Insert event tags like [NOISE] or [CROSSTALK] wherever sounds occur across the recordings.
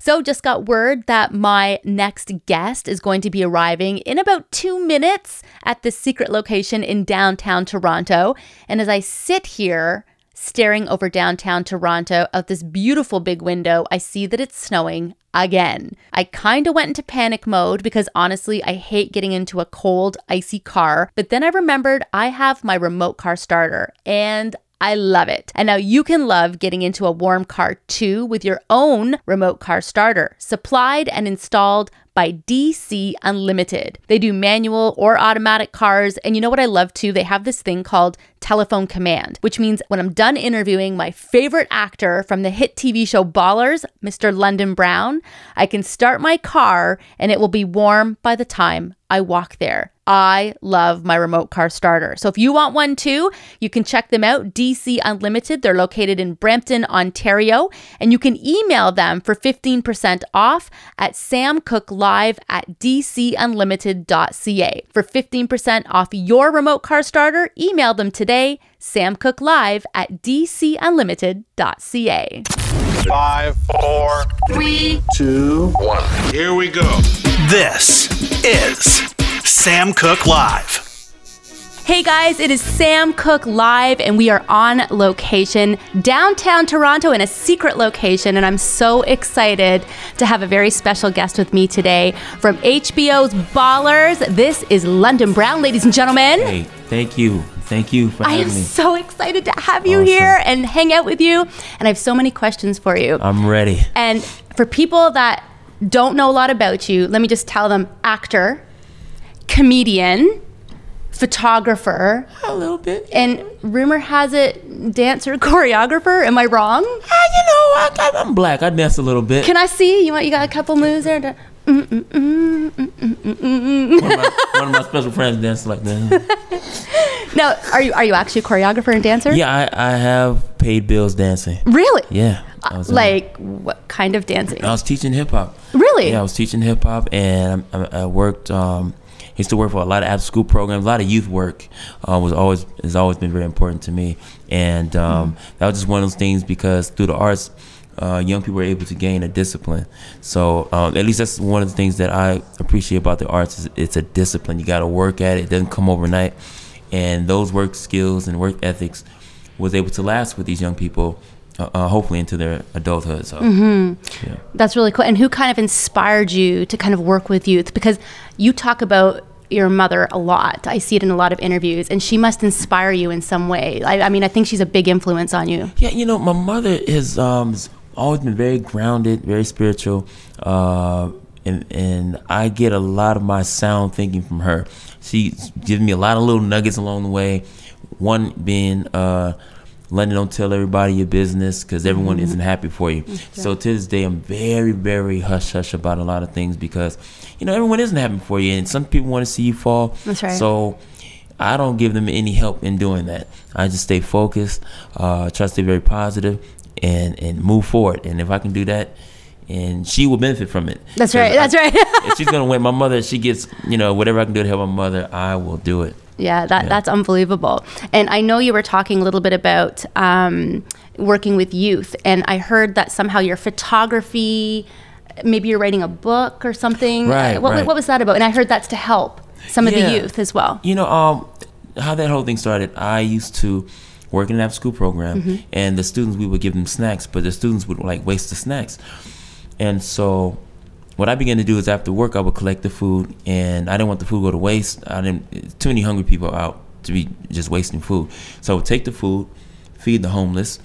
So, just got word that my next guest is going to be arriving in about two minutes at the secret location in downtown Toronto. And as I sit here staring over downtown Toronto out this beautiful big window, I see that it's snowing again. I kind of went into panic mode because honestly, I hate getting into a cold, icy car. But then I remembered I have my remote car starter and I love it. And now you can love getting into a warm car too with your own remote car starter, supplied and installed by DC Unlimited. They do manual or automatic cars. And you know what I love too? They have this thing called telephone command, which means when I'm done interviewing my favorite actor from the hit TV show Ballers, Mr. London Brown, I can start my car and it will be warm by the time I walk there. I love my remote car starter. So if you want one too, you can check them out, DC Unlimited. They're located in Brampton, Ontario, and you can email them for 15% off at samcooklive at dcunlimited.ca. For 15% off your remote car starter, email them today, samcooklive at dcunlimited.ca. Five, four, Three, two, one. Here we go. This is Sam Cook Live. Hey guys, it is Sam Cook Live, and we are on location downtown Toronto in a secret location. And I'm so excited to have a very special guest with me today from HBO's Ballers. This is London Brown, ladies and gentlemen. Hey, thank you. Thank you for I having me. I am so excited to have you Awesome. here and hang out with you. And I have so many questions for you. I'm ready. And for people that don't know a lot about you, let me just tell them actor, comedian, photographer. A little bit. And rumor has it, dancer, [LAUGHS] choreographer. Am I wrong? Uh, you know, I, am black. I dance a little bit. Can I see? You want? You got a couple moves there. To, mm, mm, mm, one, of my, one, of my, special friends dances like that. [LAUGHS] now, are you are you actually a choreographer and dancer? Yeah, I, I have paid bills dancing. Really? Yeah. Uh, was, like what kind of dancing? I was teaching hip hop. Really? Yeah, I was teaching hip hop, and I, I worked. Um, used to work for a lot of after school programs, a lot of youth work. Uh, was always has always been very important to me, and um, that was just one of those things because through the arts. Uh, young people are able to gain a discipline, so um, at least that's one of the things that I appreciate about the arts. Is it's a discipline. You got to work at it. It doesn't come overnight, and those work skills and work ethics was able to last with these young people, uh, uh, hopefully into their adulthood. So, yeah. That's really cool. And who kind of inspired you to kind of work with youth? Because you talk about your mother a lot. I see it in a lot of interviews, and she must inspire you in some way. I, I mean, I think she's a big influence on you. Yeah, you know, my mother is um has always been very grounded, very spiritual, uh, and and I get a lot of my sound thinking from her. She's given me a lot of little nuggets along the way. One being, uh, London, don't tell everybody your business because everyone isn't happy for you. So to this day, I'm very, very hush hush about a lot of things because, you know, everyone isn't happy for you, and some people want to see you fall. That's right. So I don't give them any help in doing that. I just stay focused, uh, try to stay very positive, and and move forward. And if I can do that, and she will benefit from it. That's right. That's I- right. [LAUGHS] if she's gonna win, my mother, she gets you know whatever I can do to help my mother, I will do it. Yeah, that, Yeah. that's unbelievable. And I know you were talking a little bit about um, working with youth, and I heard that somehow your photography, maybe you're writing a book or something. Right, Uh, What, right. what was that about? And I heard that's to help some of Yeah. the youth as well. You know, um, how that whole thing started. I used to work in an after school program, Mm-hmm. and the students we would give them snacks, but the students would like waste the snacks, and so. What I began to do is after work, I would collect the food, and I didn't want the food to go to waste. I didn't too many hungry people out to be just wasting food. So I would take the food, feed the homeless,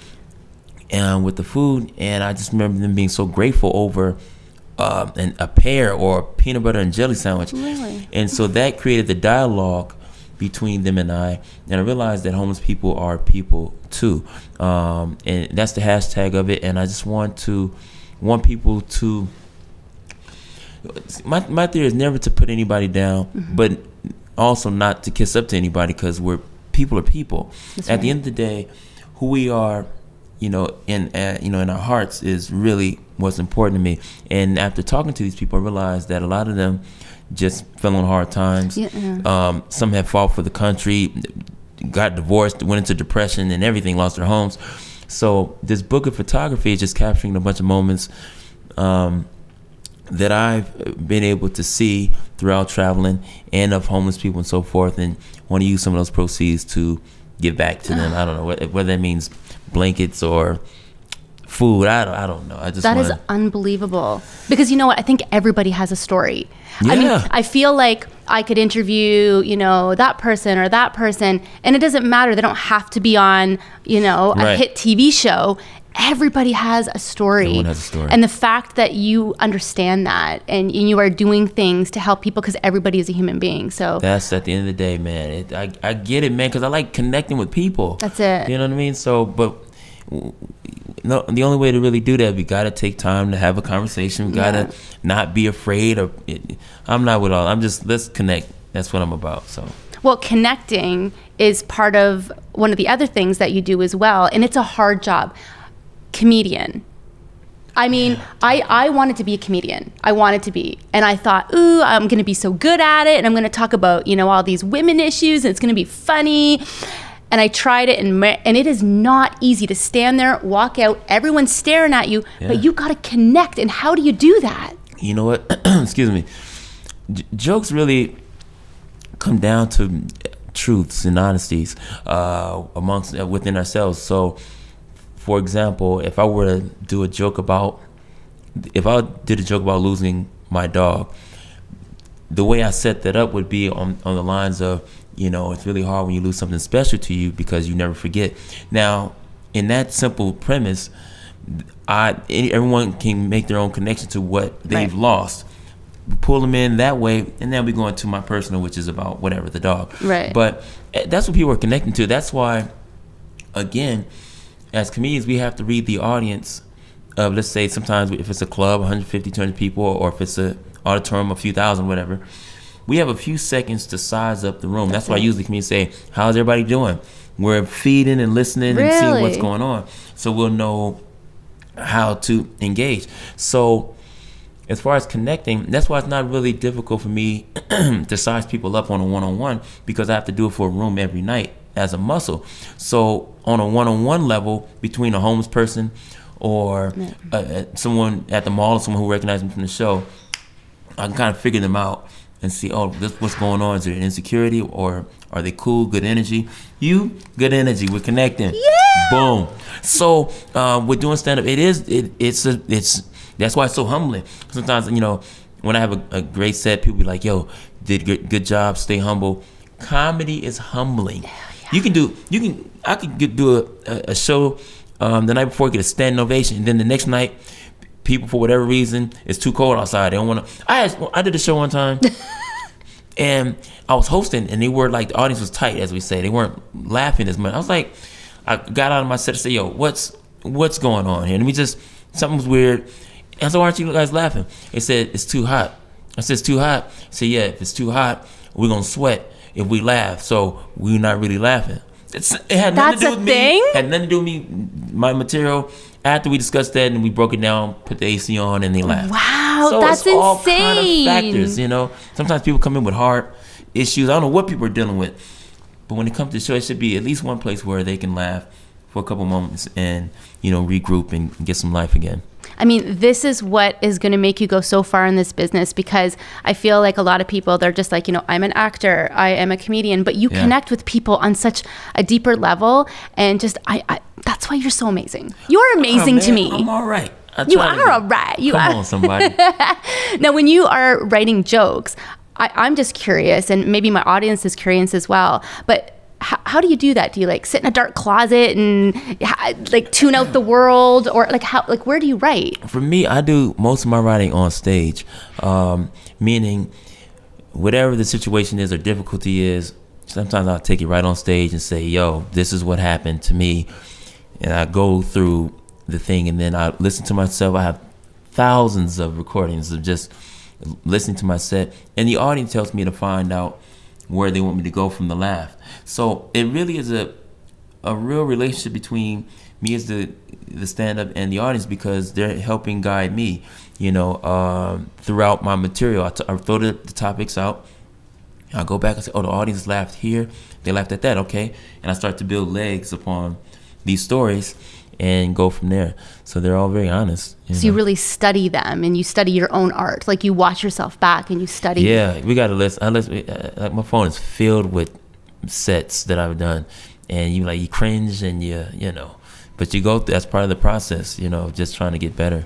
and with the food, and I just remember them being so grateful over uh, an, a pear or a peanut butter and jelly sandwich. Really? And so that created the dialogue between them and I, and I realized that homeless people are people too, um, and that's the hashtag of it. And I just want to want people to. My my theory is never to put anybody down, but also not to kiss up to anybody because we're people are people. At the end of the day, who we are, you know, in uh, you know in our hearts is really what's important to me. And after talking to these people, I realized that a lot of them just fell on hard times. Yeah. Um, some have fought for the country, got divorced, went into depression and everything, lost their homes. So this book of photography is just capturing a bunch of moments um, that I've been able to see throughout traveling and of homeless people and so forth, and want to use some of those proceeds to give back to them. [SIGHS] I don't know whether that means blankets or food. I don't, I don't know. I just That is wanna, unbelievable. Because you know what? I think everybody has a story. Yeah. I mean, I feel like I could interview, you know, that person or that person, and it doesn't matter. They don't have to be on, you know, a Right. hit TV show. Everybody has a story. Everyone has a story. And the fact that you understand that and, and you are doing things to help people because everybody is a human being. So That's at the end of the day, man. It, I I get it, man, because I like connecting with people. That's it. You know what I mean? So, but no, the only way to really do that, we gotta take time to have a conversation. We gotta Yeah. not be afraid of. It. I'm not with all. I'm just let's connect. That's what I'm about. So Well, connecting is part of one of the other things that you do as well, and it's a hard job. Comedian. I mean, I, I wanted to be a comedian. I wanted to be. And I thought, ooh, I'm going to be so good at it. And I'm going to talk about, you know, all these women issues. And it's going to be funny. And I tried it. And, and it is not easy to stand there, walk out, everyone's staring at you. Yeah. But you got to connect. And how do you do that? you know what? [CLEARS THROAT] Excuse me. J- jokes really come down to truths and honesties uh, amongst uh, within ourselves. So, for example, if I were to do a joke about, if I did a joke about losing my dog, the way I set that up would be on, on the lines of, you know, it's really hard when you lose something special to you because you never forget. Now, in that simple premise, I any- everyone can make their own connection to what they've Right. lost. Pull them in that way, and then we go into my personal, which is about whatever the dog. Right. But eh, that's what people are connecting to. That's why, again, as comedians, we have to read the audience of, let's say, sometimes if it's a club, 150, 200 people, or if it's a auditorium, a few thousand, whatever. We have a few seconds to size up the room. That's, why it. usually comedians say, "How's everybody doing?" We're feeding and listening and seeing what's going on, so we'll know how to engage. So, as far as connecting, that's why it's not really difficult for me [CLEARS THROAT] to size people up on a one on one because I have to do it for a room every night as a muscle. So, on a one on one level, between a homeless person or uh, uh, someone at the mall, or someone who recognizes me from the show, I can kind of figure them out and see, oh, this what's going on. Is there an insecurity or are they cool, good energy? You, good energy. We're connecting. Yeah. Boom. So uh, we're doing stand up. It is. It, it's a. It's that's why it's so humbling. Sometimes you know when I have a, a great set, people be like, "Yo, did good, good job. Stay humble." Comedy is humbling. You can do. You can. I could get, do a, a, show um, the night before, get a standing ovation, and then the next night people for whatever reason it's too cold outside. They don't want to. I had, I did a show one time, [LAUGHS] and I was hosting, and they were like the audience was tight, as we say. They weren't laughing as much. I was like, I got out of my set and said, "Yo, what's what's going on here?" And we just something was weird. And I said, "Why aren't you guys laughing?" They said, "It's too hot." I said, "It's too hot." I said, "Yeah, if it's too hot, we're gonna sweat if we laugh. So we're not really laughing." It's, it had nothing That's to do a with thing? me. Had nothing to do with me. My material. After we discussed that and we broke it down, put the AC on, and they laughed. Wow, so that's it's all kind of insane. factors, you know. Sometimes people come in with heart issues. I don't know what people are dealing with, but when it comes to the show, it should be at least one place where they can laugh for a couple moments and you know regroup and get some life again. I mean, this is what is going to make you go so far in this business because I feel like a lot of people, they're just like, you know, I'm an actor, I am a comedian, but you Yeah. connect with people on such a deeper level. And just, I, I that's why you're so amazing. You're amazing Oh, to me. I'm all right. You are all right. You Come are. on, somebody. [LAUGHS] Now, when you are writing jokes, I, I'm just curious, and maybe my audience is curious as well. But how, do you do that? Do you like sit in a dark closet and like tune out the world, or like how like where do you write? For me, I do most of my writing on stage, um, meaning whatever the situation is or difficulty is. Sometimes I'll take it right on stage and say, "Yo, this is what happened to me," and I go through the thing, and then I listen to myself. I have thousands of recordings of just listening to my set, and the audience tells me to find out where they want me to go from the laugh. So it really is a a real relationship between me as the the stand up and the audience because they're helping guide me, you know, um, throughout my material. I, t- I throw the, the topics out. I go back and say, oh, the audience laughed here. They laughed at that. Okay. And I start to build legs upon these stories. And go from there. So they're all very honest. you So you really study them and you study your own art. Like you watch yourself back and you study. Yeah, we got a list. I list uh, like my phone is filled with sets that I've done, and you like you cringe and you you know, but you go. through That's part of the process. You know, just trying to get better.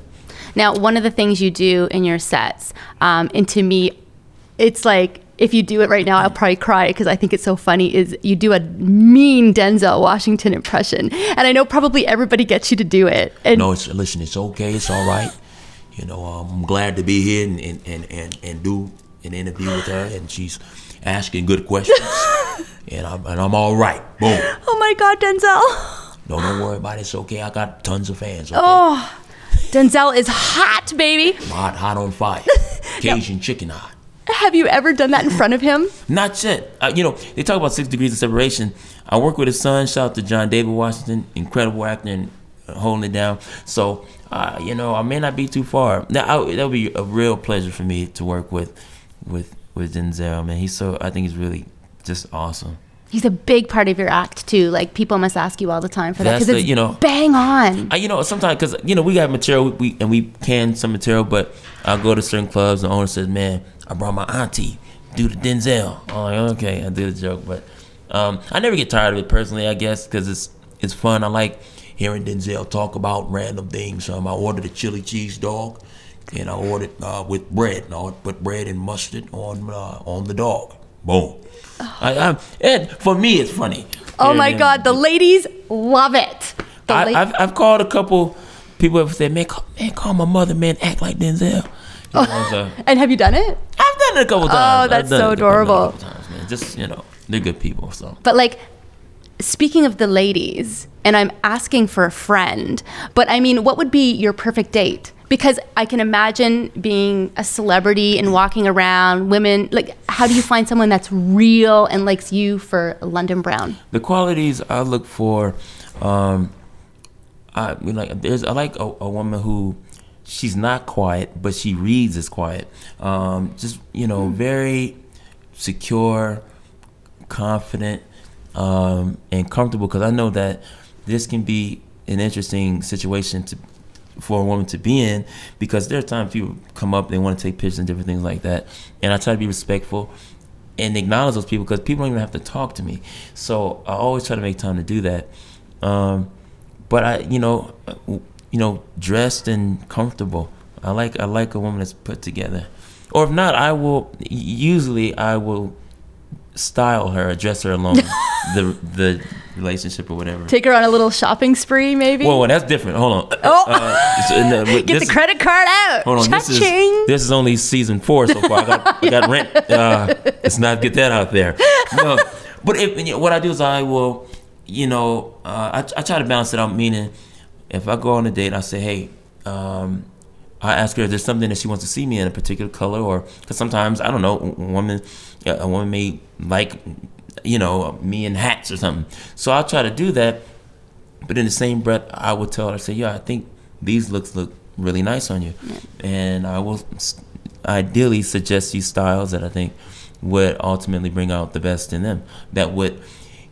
Now, one of the things you do in your sets, um, and to me, it's like if you do it right now, I'll probably cry because I think it's so funny. Is you do a mean Denzel Washington impression, and I know probably everybody gets you to do it. And No, it's listen. It's okay. It's all right. You know, um, I'm glad to be here and and, and, and and do an interview with her, and she's asking good questions, [LAUGHS] and I'm and I'm all right. Boom. oh my God, Denzel! No, don't worry about it. It's okay. I got tons of fans. Okay? Oh, Denzel is hot, baby. I'm hot, hot on fire. [LAUGHS] Cajun chicken hot. Have you ever done that in front of him? [LAUGHS] Not yet. Uh, you know, they talk about six degrees of separation. I work with his son. Shout out to John David Washington, incredible actor and uh, holding it down. So, uh, you know, I may not be too far. Now, that would be a real pleasure for me to work with, with, with Denzel. Man, he's so. I think he's really just awesome. He's a big part of your act too. Like people must ask you all the time for that because it's you know- bang on. I, you know, sometimes because you know we got material, we and we can some material, but I'll go to certain clubs. and The owner says, "Man, I brought my auntie, do the Denzel." I'm okay, I did a joke, but um, I never get tired of it personally. I guess because it's it's fun. I like Hearing Denzel talk about random things. Um, I ordered a chili cheese dog, and I ordered uh, with bread. And I put bread and mustard on uh, on the dog. Boom. I, I, and for me, it's funny. oh You my God, the ladies love it. I, la- I've I've called a couple people have said, "Man, call, man, call my mother, man, act like Denzel." You know, so- [LAUGHS] and have you done it? Done it a couple times. I've that's so it a couple- adorable. Times, man. Just you know, they're good people. So But like, speaking of the ladies, and I'm asking for a friend, but I mean, what would be your perfect date? Because I can imagine being a celebrity and walking around, women, like, how do you find someone that's real and likes you for London Brown? the qualities I look for, um, I mean, like there's I like a, a woman who she's not quiet, but she reads as quiet. Um, just you know, very secure, confident, um, and comfortable. Because I know that this can be an interesting situation to for a woman to be in because there are times people come up they want to take pictures and different things like that and i try to be respectful and acknowledge those people because people don't even have to talk to me so i always try to make time to do that um, but i you know uh, you know dressed and comfortable i like i like a woman that's put together or if not i will usually i will style her dress her along [LAUGHS] the the relationship or whatever Take her on a little shopping spree, maybe? Whoa, whoa, that's different. Hold on. Oh. Uh, no, Get this- the credit card out. Hold on. This is this is only season four so far. I got I got [LAUGHS] rent. Uh, let's not get that out there. No, but if what I do is I will, you know, uh, I I try to balance it out. Meaning, if I go on a date, I say, hey, um, I ask her if there's something that she wants to see me in a particular color, or because sometimes I don't know, a woman, a woman may like, you know, me in hats or something. So I'll try to do that. But in the same breath, I will tell her, say, yeah, I think these looks look really nice on you, and I will ideally suggest these styles that I think would ultimately bring out the best in them. That would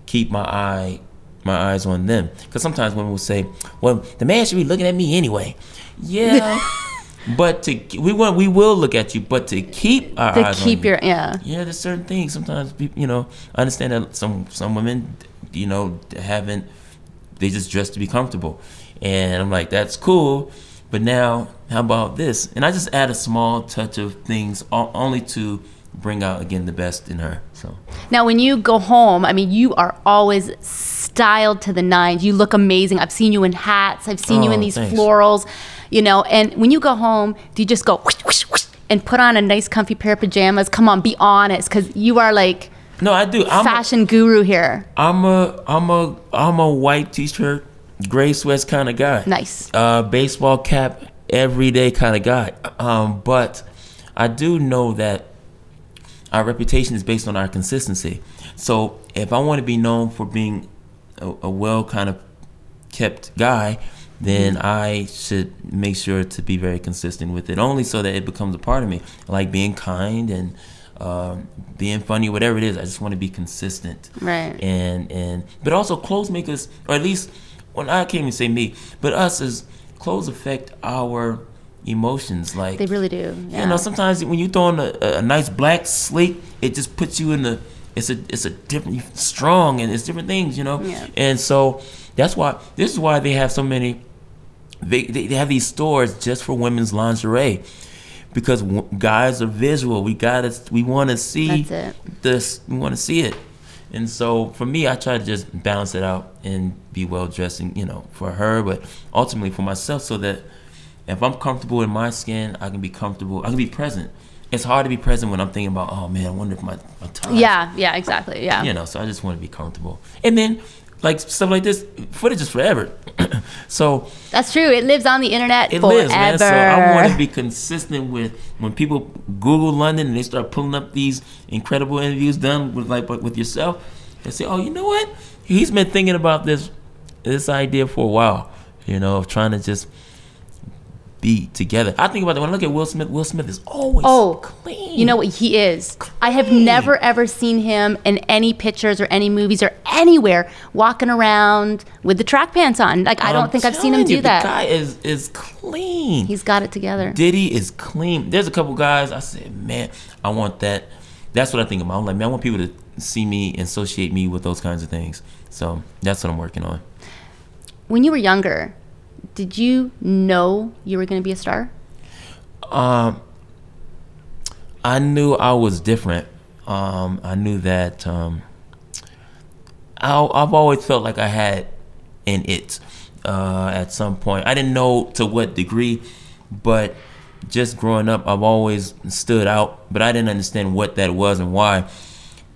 keep my eye my eyes on them. Because sometimes women will say, "Well, the man should be looking at me anyway." Yeah, [LAUGHS] but to we want we will look at you, but to keep our To eyes on keep you, your, yeah. yeah, there's certain things. Sometimes people, you know, I understand that some some women, you know, haven't. They just dress to be comfortable, and I'm like, that's cool. But now, how about this? And I just add a small touch of things, only to bring out again the best in her. So Now, when you go home, I mean, you are always styled to the nines. You look amazing. I've seen you in hats. I've seen you in Oh, these thanks. florals, you know. And when you go home, do you just go whoosh, whoosh, whoosh, and put on a nice, comfy pair of pajamas? Come on, be honest, because you are like no, I do. I'm a, fashion guru here. I'm a I'm a I'm a white t-shirt, gray sweats kind of guy. Nice. uh, baseball cap everyday kind of guy. Um, but I do know that our reputation is based on our consistency. So if I want to be known for being a, a well kind of kept guy, then I should make sure to be very consistent with it, only so that it becomes a part of me. Like being kind and um, being funny, whatever it is. I just want to be consistent Right. and and but also clothes makers or at least well, I can't even say me, but us as clothes affect our emotions. Like They really do. Yeah. you know, sometimes when you throw on a, a nice black sleek, it just puts you in the. It's a it's a different strong and it's different things, you know. Yeah. And so that's why this is why they have so many. They they, they have these stores just for women's lingerie, because w- guys are visual. We gotta we want to see That's it. this. We want to see it. And so for me, I try to just balance it out and be well dressed, and you know, for her, but ultimately for myself, so that if I'm comfortable in my skin, I can be comfortable. I can be present. It's hard to be present when I'm thinking about, oh man, I wonder if my, my yeah, yeah, exactly. Yeah. You know, so I just want to be comfortable. And then, like stuff like this, footage is forever. [CLEARS THROAT] so That's true. It lives on the internet it forever. lives, man. So I want to be consistent with when people Google London and they start pulling up these incredible interviews done with like with yourself. They say, oh, you know what? He's been thinking about this this idea for a while. You know, of trying to just be together. I think about that when I look at Will Smith. Will Smith is always Oh, clean. You know what he is? I have never ever seen him in any pictures or any movies or anywhere walking around with the track pants on. Like I don't I'm think I've seen him you, do that. The guy is is clean. He's got it together. Diddy is clean. There's a couple guys I said, man, I want that. That's what I think about. I'm like, man, I want people to see me and associate me with those kinds of things. So that's what I'm working on. When you were younger, did you know you were going to be a star? Um, I knew I was different. Um, I knew that. Um, I, I've always felt like I had an it uh, at some point. I didn't know to what degree, but just growing up, I've always stood out. But I didn't understand what that was and why.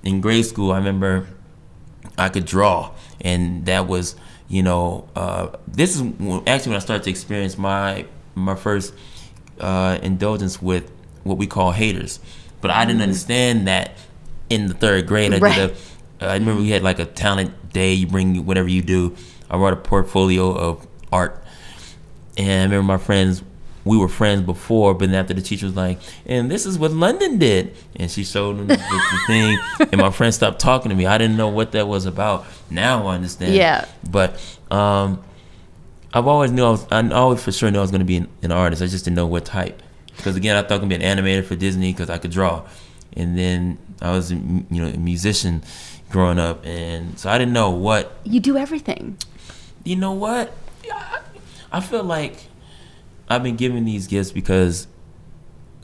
In grade school, I remember I could draw, and that was, you know, uh, this is when, actually when I started to experience my my first uh, indulgence with what we call haters. But I didn't understand that in the third grade. I Right. did a, uh, I remember we had like a talent day. You bring whatever you do. I wrote a portfolio of art, and I remember my friends. We were friends before, but then after the teacher was like, "And this is what London did," and she showed them the, the [LAUGHS] thing, and my friend stopped talking to me. I didn't know what that was about. Now I understand. Yeah. But um, I've always knew I was. I always for sure knew I was going to be an, an artist. I just didn't know what type. Because again, I thought I was going to be an animator for Disney because I could draw, and then I was, you know, a musician growing up, and so I didn't know what You do everything. you know what? I- I feel like I've been given these gifts because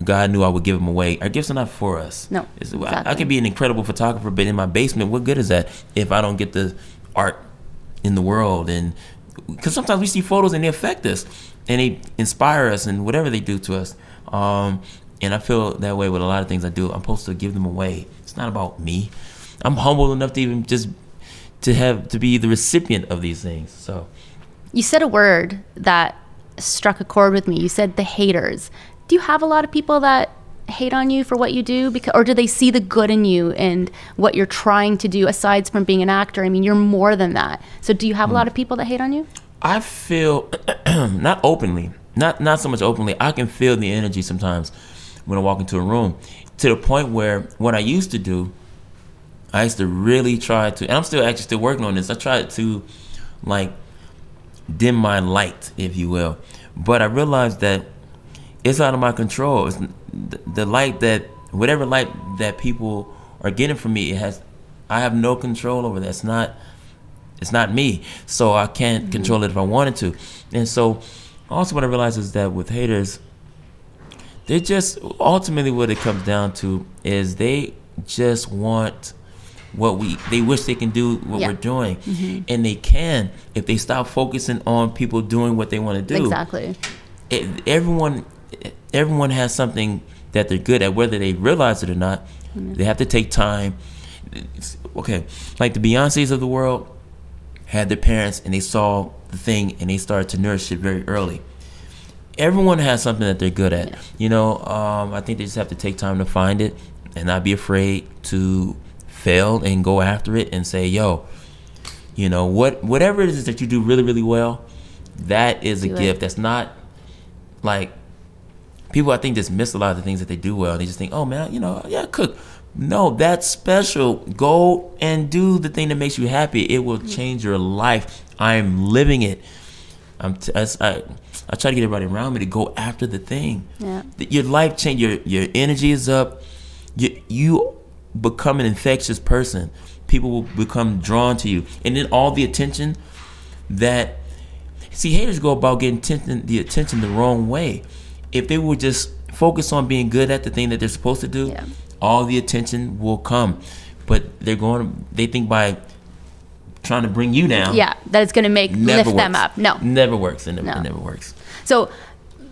God knew I would give them away. Our gifts are not for us. No, It's- I- I, could be an incredible photographer, but in my basement, what good is that if I don't get the art in the world? And because sometimes we see photos and they affect us and they inspire us and whatever they do to us. Um, and I feel that way with a lot of things I do. I'm supposed to give them away. It's not about me. I'm humble enough to even just to have to be the recipient of these things. So. You said a word that struck a chord with me. You said the haters. Do you have a lot of people that hate on you for what you do because or do they see the good in you and what you're trying to do aside from being an actor? I mean, you're more than that. So do you have a hmm. lot of people that hate on you? I feel [CLEARS THROAT] not openly, not not so much openly. I can feel the energy sometimes when I walk into a room, to the point where what I used to do, I used to really try to, and I'm still actually still working on this. I tried to, like, dim my light, if you will, but I realized that it's out of my control. It's the, the light that whatever light that people are getting from me, it has. I have no control over that. It's not it's not me so i can't mm-hmm. control it if i wanted to and so also what i realized is that with haters they just ultimately what it comes down to is they just want what we they wish they can do what Yeah. we're doing. And they can if they stop focusing on people doing what they want to do. Exactly. it, everyone everyone has something that they're good at whether they realize it or not. They have to take time. It's- okay like the Beyoncés of the world had their parents and they saw the thing and they started to nourish it very early. Everyone has something that they're good at. Yeah. you know um, i think they just have to take time to find it and not be afraid to fail and go after it and say yo you know what whatever it is that you do really really well that is a Do it. gift that's not like people I think just miss a lot of the things that they do well. They just think, oh man, you know, yeah, cook. No, that's special. Go and do the thing that makes you happy. It will mm. change your life. I'm living it. I'm t- I, I, I try to get everybody around me to go after the thing. Yeah. Your life change. Your your energy is up. You you become an infectious person. People will become drawn to you, and then all the attention that see haters go about getting attention, the attention the wrong way. If they would just focus on being good at the thing that they're supposed to do, Yeah. all the attention will come. But they're going. They think by trying to bring you down. Yeah, that it's going to make lift them up. No. never works. It never, No. it never works. So,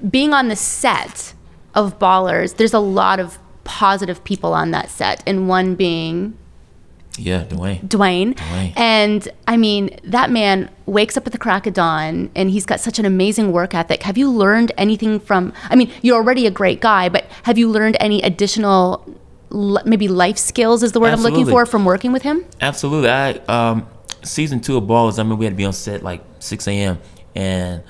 being on the set of Ballers, there's a lot of positive people on that set, and one being Yeah, Dwayne. Dwayne. Dwayne. And I mean, that man wakes up at the crack of dawn and he's got such an amazing work ethic. Have you learned anything from, I mean, you're already a great guy, but have you learned any additional, maybe life skills is the word I'm looking for from working with him? Absolutely. I um season two of Ballers. I remember we had to be on set like six a.m. and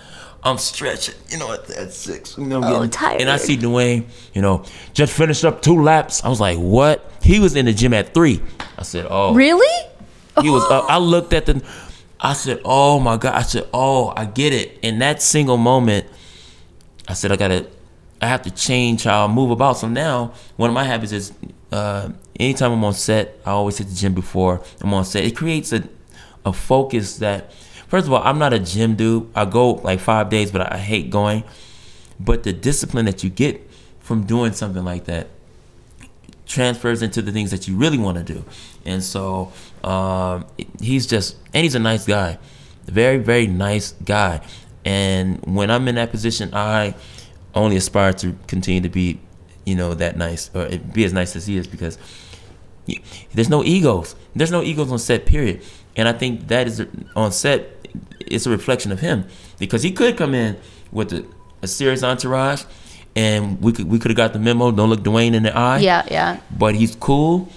I'm stretching, you know, at, at six. You know, I'm Oh, getting- tired. And I see Dwayne, you know, just finished up two laps. I was like, what? He was in the gym at three. I said, oh, Really? he was up. I looked at the. I said, "Oh my god!" I said, "Oh, I get it." In that single moment, I said, "I gotta, I have to change how I move about." So now, one of my habits is, uh, anytime I'm on set, I always hit the gym before I'm on set. It creates a, a focus that, first of all, I'm not a gym dude. I go like five days, but I hate going. But the discipline that you get from doing something like that transfers into the things that you really want to do. And so um, he's just, and he's a nice guy, very, very nice guy. And when I'm in that position, I only aspire to continue to be, you know, that nice or be as nice as he is because there's no egos. There's no egos on set, period. And I think that is on set, it's a reflection of him because he could come in with a, a serious entourage. And we could we could have got the memo. Don't look Dwayne in the eye Yeah, yeah. but he's cool,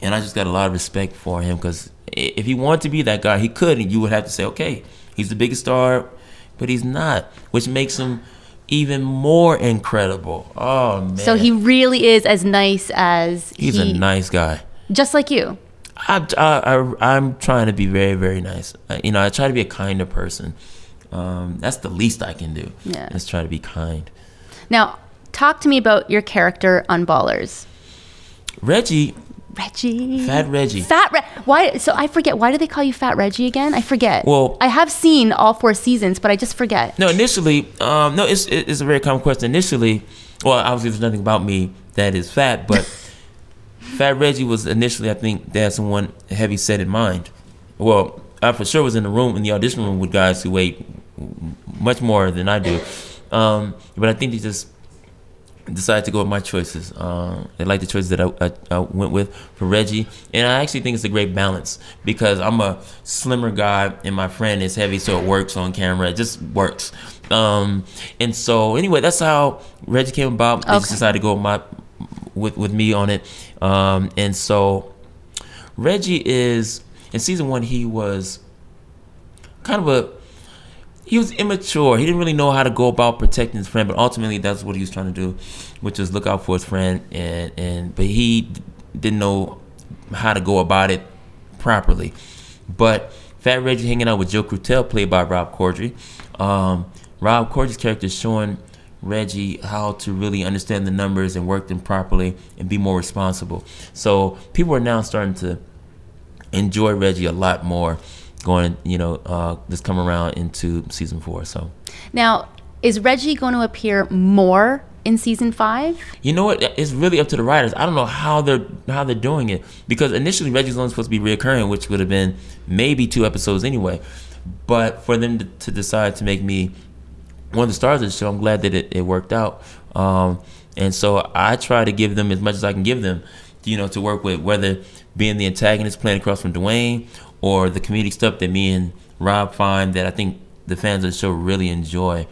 and I just got a lot of respect for him because if he wanted to be that guy, he could, and you would have to say, okay, he's the biggest star, but he's not, which makes him even more incredible. Oh man, So he really is as nice as he's he, a nice guy. just like you. I, I, I, I'm trying to be very, very nice. Uh, You know, I try to be a kinder person. Um, that's the least I can do. Yeah. Is try to be kind. Now, talk to me about your character on Ballers. Reggie, Reggie. Fat Reggie. Fat Reggie. Why? So I forget. Why do they call you Fat Reggie again? I forget. Well- I have seen all four seasons, but I just forget. No, initially, um, no, it's it's a very common question. Initially, well, obviously, there's nothing about me that is fat, but Fat Reggie was initially, I think, they had someone heavy set in mind. Well, I for sure was in the room in the audition room with guys who weighed much more than I do, um, but I think they just decided to go with my choices. Um, they like the choices that I, I, I went with for Reggie, and I actually think it's a great balance because I'm a slimmer guy and my friend is heavy, so it works on camera. It just works. Um, and so anyway, that's how Reggie came about. They just decided to go with my with with me on it, um, and so Reggie is in season one. He was kind of a he was immature. He didn't really know how to go about protecting his friend, but ultimately that's what he was trying to do, which was look out for his friend. And and but he didn't know how to go about it properly. But Fat Reggie hanging out with Joe Krutel, played by Rob Corddry. Um, Rob Corddry's character is showing Reggie how to really understand the numbers and work them properly and be more responsible. So people are now starting to enjoy Reggie a lot more going, you know, uh, this come around into season four. So, Now, is Reggie going to appear more in season five? you know what? It's really up to the writers. I don't know how they're how they're doing it because initially Reggie's only supposed to be reoccurring, which would have been maybe two episodes anyway. But for them to, to decide to make me one of the stars of the show, I'm glad that it, it worked out. Um, and so I try to give them as much as I can give them, you know, to work with, whether being the antagonist playing across from Dwayne or the comedic stuff that me and Rob find that I think the fans of the show really enjoy.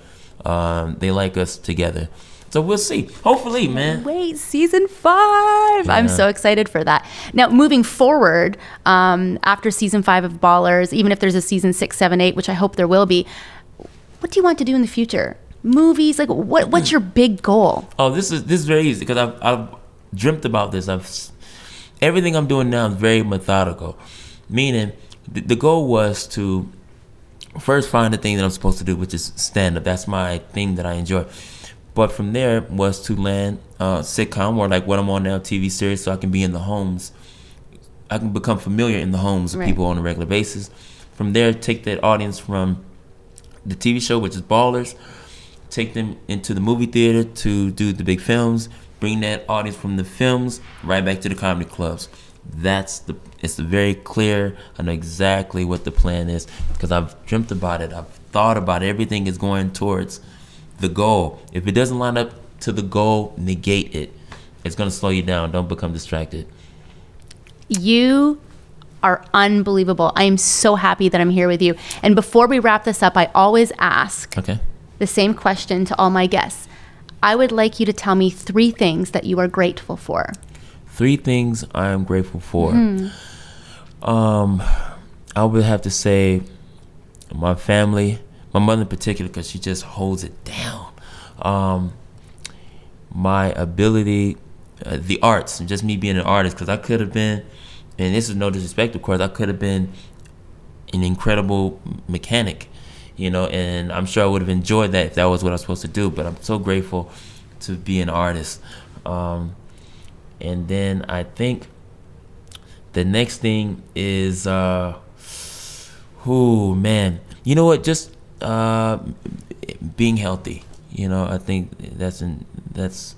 Um, they like us together. So we'll see. Hopefully, man. Wait, season five. I'm so excited for that. Now, moving forward, um, after season five of Ballers, even if there's a season six, seven, eight, which I hope there will be, what do you want to do in the future? movies? Like, what what's your big goal? Oh, this is this is very easy because I've I've dreamt about this. I've everything I'm doing now is very methodical. Meaning, the, the goal was to first find the thing that I'm supposed to do, which is stand up. That's my thing that I enjoy. But from there was to land uh, sitcom or like what I'm on now, TV series, so I can be in the homes. I can become familiar in the homes of Right. people on a regular basis. From there, take that audience from the TV show, which is Ballers, take them into the movie theater to do the big films, bring that audience from the films right back to the comedy clubs. That's the it's very clear. I know exactly what the plan is because I've dreamt about it. I've thought about it. Everything is going towards the goal. If it doesn't line up to the goal, negate it. It's gonna slow you down. Don't become distracted. You are unbelievable. I am so happy that I'm here with you. And before we wrap this up, I always ask Okay. the same question to all my guests. I would like you to tell me three things that you are grateful for. Three things I am grateful for. Um, I would have to say my family, my mother in particular, because she just holds it down. Um, my ability, uh, the arts, and just me being an artist, because I could have been, and this is no disrespect, of course, I could have been an incredible mechanic, you know, and I'm sure I would have enjoyed that if that was what I was supposed to do. But I'm so grateful to be an artist. Um, and then I think the next thing is, uh, who man, you know what? Just uh, being healthy. You know, I think that's in, that's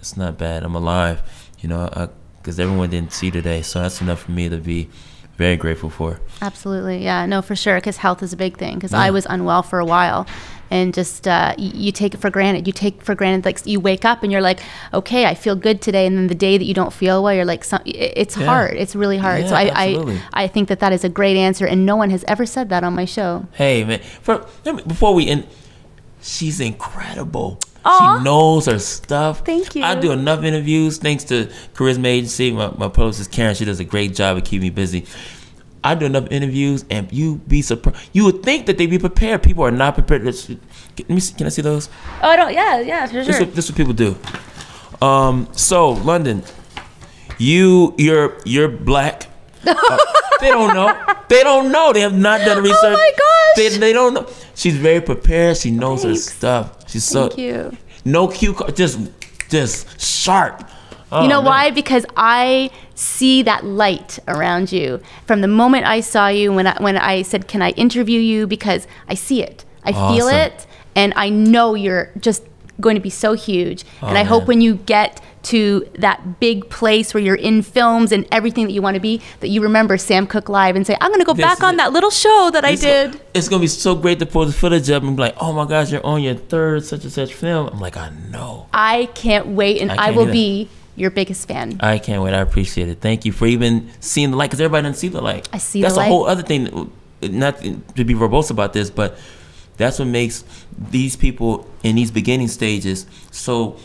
it's not bad. I'm alive. You know, because everyone didn't see today, so that's enough for me to be very grateful for. Absolutely. Yeah, no, for sure. Because health is a big thing. Because I was unwell for a while. And just, uh, you take it for granted. You take for granted, like, you wake up and you're like, okay, I feel good today. And then the day that you don't feel well, you're like, some, it's Yeah. hard. It's really hard. so I, absolutely. I, I think that that is a great answer. And no one has ever said that on my show. Hey man, for, before we end, she's incredible. Aw. She knows her stuff. Thank you. I do enough interviews thanks to Charisma Agency. My, my publicist Karen, she does a great job of keeping me busy. I do enough interviews, and you be surprised. You would think that they'd be prepared. People are not prepared. Let's- Let me see, can I see those? Oh, I don't, yeah, yeah, for This, what, this what people do. Um, so London, you you're you're black. [LAUGHS] Uh, they don't know. They don't know. They have not done research. Oh my gosh. They, they don't know. She's very prepared. She knows her stuff. She's so Thank you. no cue. Just just sharp. Oh, You know man. why? Because I see that light around you from the moment I saw you when I, when I said, "Can I interview you?" Because I see it, I feel it, and I know you're just going to be so huge. and I oh, hope Oh, when you get to that big place where you're in films and everything that you want to be, that you remember Sam Cook Live and say, "I'm going to go This back on it. that little show that I did." go- it's gonna be so great to pull the footage up and be like, "Oh my gosh, you're on your third such and such film." I'm like, I know. I can't wait, and I I, will be your biggest fan. I can't wait. I appreciate it. Thank you for even seeing the light, because everybody doesn't see the light. I see That's a light. whole other thing. Not to be verbose about this, but that's what makes these people in these beginning stages so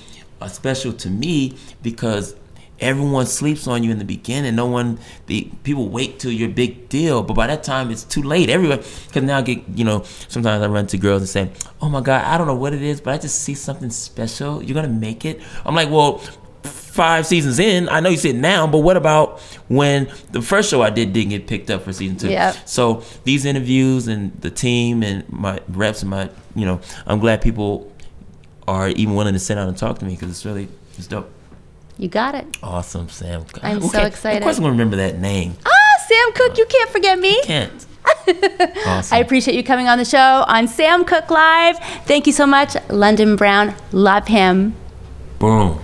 uh, special to me because everyone sleeps on you in the beginning. No one, the people wait till you're a big deal, but by that time it's too late. Everyone, because now I get, you know, sometimes I run to girls and say, "Oh my God, I don't know what it is, but I just see something special. You're gonna make it." I'm like, well. Five seasons in, I know you said now, but what about when the first show I did didn't get picked up for season two? Yep. So these interviews and the team and my reps and my, you know, I'm glad people are even willing to sit down and talk to me because it's really it's dope. You got it. Awesome, Sam. I'm so excited. Of course, I'm gonna remember that name. Ah, Sam Cooke, you can't forget me. Can't. [LAUGHS] awesome. I appreciate you coming on the show on Sam Cook Live. Thank you so much, London Brown. Love him. Boom.